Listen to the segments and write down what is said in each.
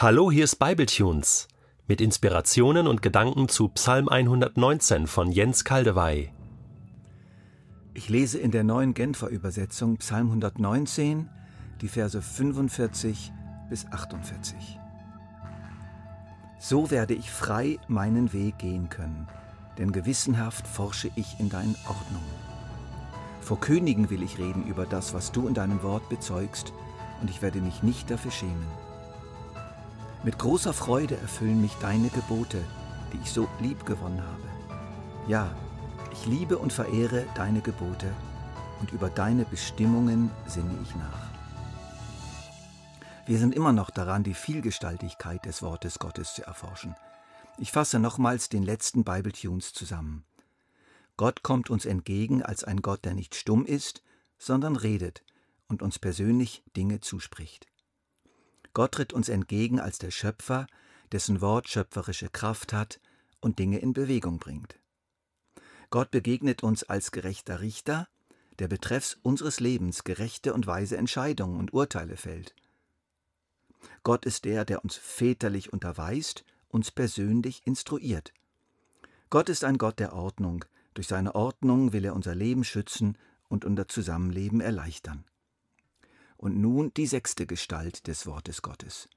Hallo, hier ist Bibletunes mit Inspirationen und Gedanken zu Psalm 119 von Jens Kaldewey. Ich lese in der neuen Genfer Übersetzung Psalm 119, die Verse 45 bis 48. So werde ich frei meinen Weg gehen können, denn gewissenhaft forsche ich in deinen Ordnungen. Vor Königen will ich reden über das, was du in deinem Wort bezeugst, und ich werde mich nicht dafür schämen. Mit großer Freude erfüllen mich deine Gebote, die ich so lieb gewonnen habe. Ja, ich liebe und verehre deine Gebote und über deine Bestimmungen sinne ich nach. Wir sind immer noch daran, die Vielgestaltigkeit des Wortes Gottes zu erforschen. Ich fasse nochmals den letzten Bible Tunes zusammen. Gott kommt uns entgegen als ein Gott, der nicht stumm ist, sondern redet und uns persönlich Dinge zuspricht. Gott tritt uns entgegen als der Schöpfer, dessen Wort schöpferische Kraft hat und Dinge in Bewegung bringt. Gott begegnet uns als gerechter Richter, der betreffs unseres Lebens gerechte und weise Entscheidungen und Urteile fällt. Gott ist der, der uns väterlich unterweist, uns persönlich instruiert. Gott ist ein Gott der Ordnung, durch seine Ordnung will er unser Leben schützen und unser Zusammenleben erleichtern. Und nun die sechste Gestalt des Wortes Gottes.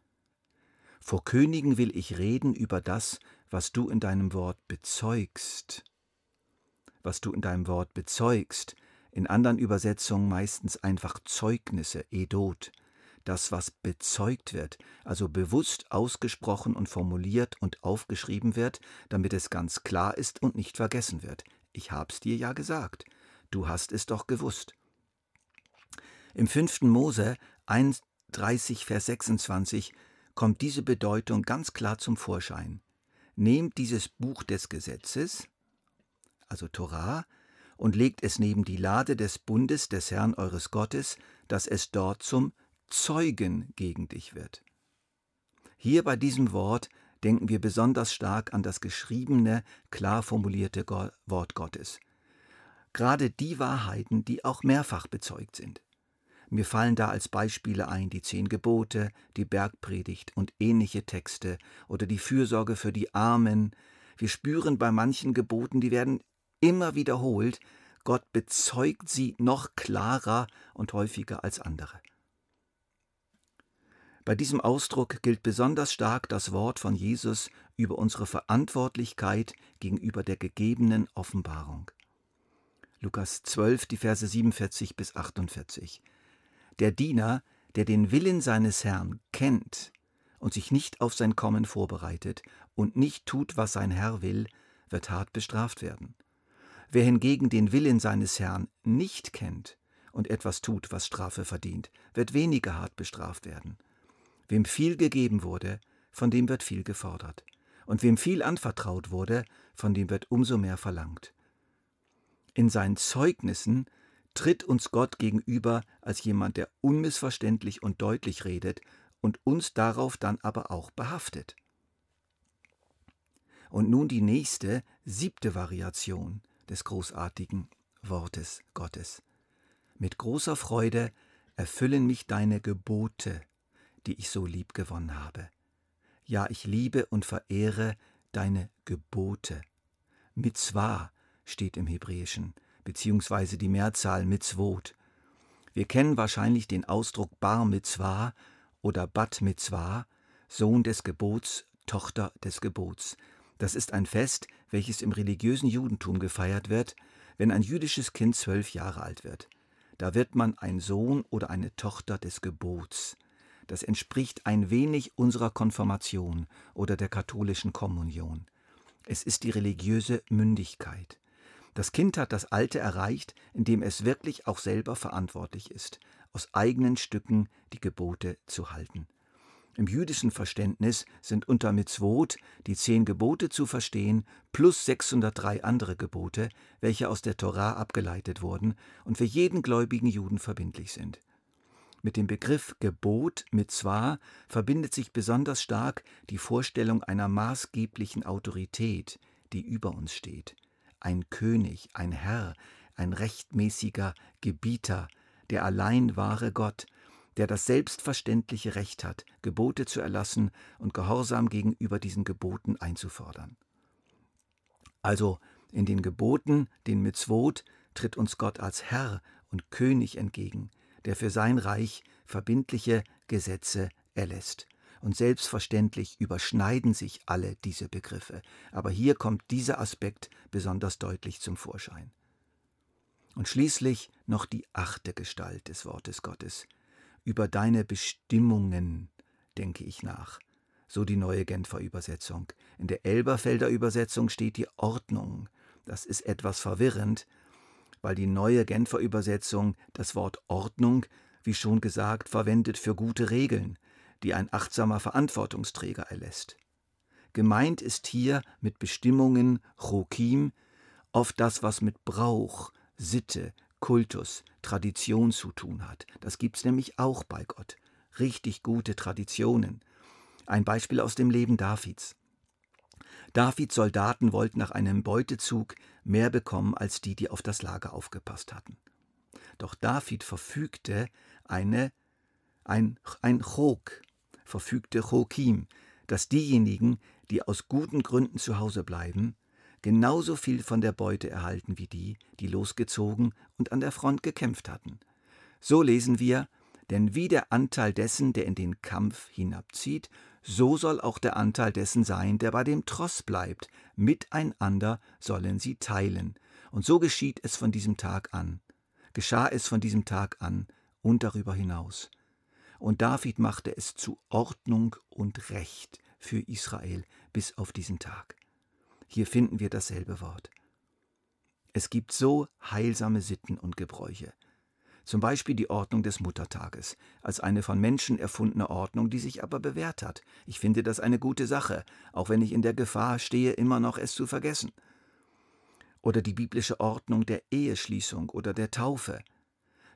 Vor Königen will ich reden über das, was du in deinem Wort bezeugst. Was du in deinem Wort bezeugst, in anderen Übersetzungen meistens einfach Zeugnisse, Edot, das, was bezeugt wird, also bewusst ausgesprochen und formuliert und aufgeschrieben wird, damit es ganz klar ist und nicht vergessen wird. Ich hab's dir ja gesagt. Du hast es doch gewusst. Im 5. Mose 31, Vers 26 kommt diese Bedeutung ganz klar zum Vorschein. Nehmt dieses Buch des Gesetzes, also Torah, und legt es neben die Lade des Bundes des Herrn eures Gottes, dass es dort zum Zeugen gegen dich wird. Hier bei diesem Wort denken wir besonders stark an das geschriebene, klar formulierte Wort Gottes. Gerade die Wahrheiten, die auch mehrfach bezeugt sind. Mir fallen da als Beispiele ein die Zehn Gebote, die Bergpredigt und ähnliche Texte oder die Fürsorge für die Armen. Wir spüren bei manchen Geboten, die werden immer wiederholt, Gott bezeugt sie noch klarer und häufiger als andere. Bei diesem Ausdruck gilt besonders stark das Wort von Jesus über unsere Verantwortlichkeit gegenüber der gegebenen Offenbarung. Lukas 12, die Verse 47 bis 48. Der Diener, der den Willen seines Herrn kennt und sich nicht auf sein Kommen vorbereitet und nicht tut, was sein Herr will, wird hart bestraft werden. Wer hingegen den Willen seines Herrn nicht kennt und etwas tut, was Strafe verdient, wird weniger hart bestraft werden. Wem viel gegeben wurde, von dem wird viel gefordert. Und wem viel anvertraut wurde, von dem wird umso mehr verlangt. In seinen Zeugnissen tritt uns Gott gegenüber als jemand, der unmissverständlich und deutlich redet und uns darauf dann aber auch behaftet. Und nun die nächste, siebte Variation des großartigen Wortes Gottes. Mit großer Freude erfüllen mich deine Gebote, die ich so lieb gewonnen habe. Ja, ich liebe und verehre deine Gebote. Mitzvah steht im Hebräischen beziehungsweise die Mehrzahl Mitzvot. Wir kennen wahrscheinlich den Ausdruck Bar Mitzvah oder Bat Mitzvah, Sohn des Gebots, Tochter des Gebots. Das ist ein Fest, welches im religiösen Judentum gefeiert wird, wenn ein jüdisches Kind zwölf Jahre alt wird. Da wird man ein Sohn oder eine Tochter des Gebots. Das entspricht ein wenig unserer Konfirmation oder der katholischen Kommunion. Es ist die religiöse Mündigkeit. Das Kind hat das Alte erreicht, indem es wirklich auch selber verantwortlich ist, aus eigenen Stücken die Gebote zu halten. Im jüdischen Verständnis sind unter Mitzvot die zehn Gebote zu verstehen, plus 603 andere Gebote, welche aus der Torah abgeleitet wurden und für jeden gläubigen Juden verbindlich sind. Mit dem Begriff Gebot, Mitzvah, verbindet sich besonders stark die Vorstellung einer maßgeblichen Autorität, die über uns steht ein König, ein Herr, ein rechtmäßiger Gebieter, der allein wahre Gott, der das selbstverständliche Recht hat, Gebote zu erlassen und Gehorsam gegenüber diesen Geboten einzufordern. Also in den Geboten, den Mitzvot, tritt uns Gott als Herr und König entgegen, der für sein Reich verbindliche Gesetze erlässt. Und selbstverständlich überschneiden sich alle diese Begriffe, aber hier kommt dieser Aspekt besonders deutlich zum Vorschein. Und schließlich noch die achte Gestalt des Wortes Gottes. Über deine Bestimmungen denke ich nach, so die neue Genfer Übersetzung. In der Elberfelder Übersetzung steht die Ordnung. Das ist etwas verwirrend, weil die neue Genfer Übersetzung das Wort Ordnung, wie schon gesagt, verwendet für gute Regeln, die ein achtsamer Verantwortungsträger erlässt. Gemeint ist hier mit Bestimmungen Chokim oft das, was mit Brauch, Sitte, Kultus, Tradition zu tun hat. Das gibt's nämlich auch bei Gott. Richtig gute Traditionen. Ein Beispiel aus dem Leben Davids. Davids Soldaten wollten nach einem Beutezug mehr bekommen als die, die auf das Lager aufgepasst hatten. Doch David verfügte eine, ein, ein Chok, verfügte Chokim, dass diejenigen, die aus guten Gründen zu Hause bleiben, genauso viel von der Beute erhalten wie die, die losgezogen und an der Front gekämpft hatten. So lesen wir, denn wie der Anteil dessen, der in den Kampf hinabzieht, so soll auch der Anteil dessen sein, der bei dem Tross bleibt. Miteinander sollen sie teilen. Und so geschieht es von diesem Tag an. Geschah es von diesem Tag an und darüber hinaus. Und David machte es zu Ordnung und Recht für Israel bis auf diesen Tag. Hier finden wir dasselbe Wort. Es gibt so heilsame Sitten und Gebräuche. Zum Beispiel die Ordnung des Muttertages, als eine von Menschen erfundene Ordnung, die sich aber bewährt hat. Ich finde das eine gute Sache, auch wenn ich in der Gefahr stehe, immer noch es zu vergessen. Oder die biblische Ordnung der Eheschließung oder der Taufe.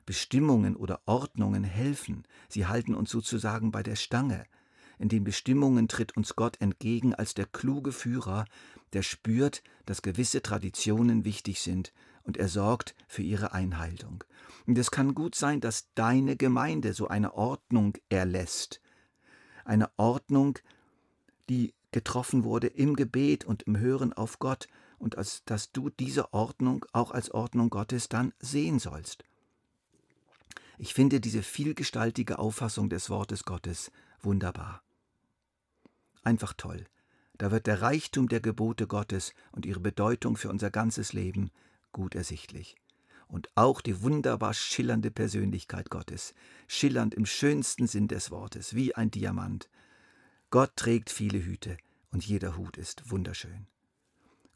Bestimmungen oder Ordnungen helfen, sie halten uns sozusagen bei der Stange. In den Bestimmungen tritt uns Gott entgegen als der kluge Führer, der spürt, dass gewisse Traditionen wichtig sind und er sorgt für ihre Einhaltung. Und es kann gut sein, dass deine Gemeinde so eine Ordnung erlässt. Eine Ordnung, die getroffen wurde im Gebet und im Hören auf Gott und als, dass du diese Ordnung auch als Ordnung Gottes dann sehen sollst. Ich finde diese vielgestaltige Auffassung des Wortes Gottes wunderbar. Einfach toll. Da wird der Reichtum der Gebote Gottes und ihre Bedeutung für unser ganzes Leben gut ersichtlich und auch die wunderbar schillernde Persönlichkeit Gottes, schillernd im schönsten Sinn des Wortes, wie ein Diamant. Gott trägt viele Hüte und jeder Hut ist wunderschön.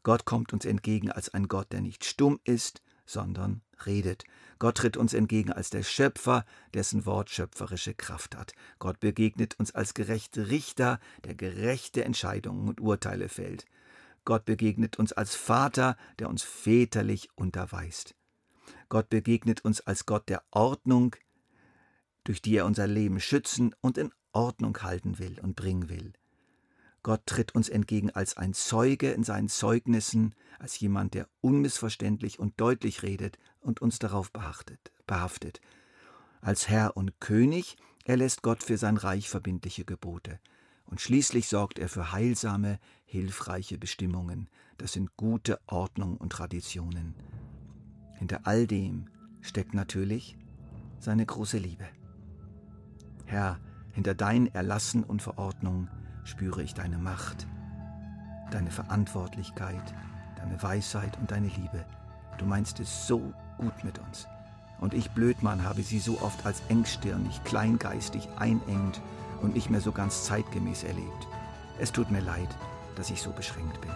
Gott kommt uns entgegen als ein Gott, der nicht stumm ist, sondern redet. Gott tritt uns entgegen als der Schöpfer, dessen Wort schöpferische Kraft hat. Gott begegnet uns als gerechte Richter, der gerechte Entscheidungen und Urteile fällt. Gott begegnet uns als Vater, der uns väterlich unterweist. Gott begegnet uns als Gott der Ordnung, durch die er unser Leben schützen und in Ordnung halten will und bringen will. Gott tritt uns entgegen als ein Zeuge in seinen Zeugnissen, als jemand, der unmissverständlich und deutlich redet und uns darauf behaftet, behaftet. Als Herr und König erlässt Gott für sein Reich verbindliche Gebote. Und schließlich sorgt er für heilsame, hilfreiche Bestimmungen. Das sind gute Ordnung und Traditionen. Hinter all dem steckt natürlich seine große Liebe. Herr, hinter deinen Erlassen und Verordnungen spüre ich deine Macht, deine Verantwortlichkeit, deine Weisheit und deine Liebe. Du meinst es so gut mit uns. Und ich, Blödmann, habe sie so oft als engstirnig, kleingeistig, einengend und nicht mehr so ganz zeitgemäß erlebt. Es tut mir leid, dass ich so beschränkt bin.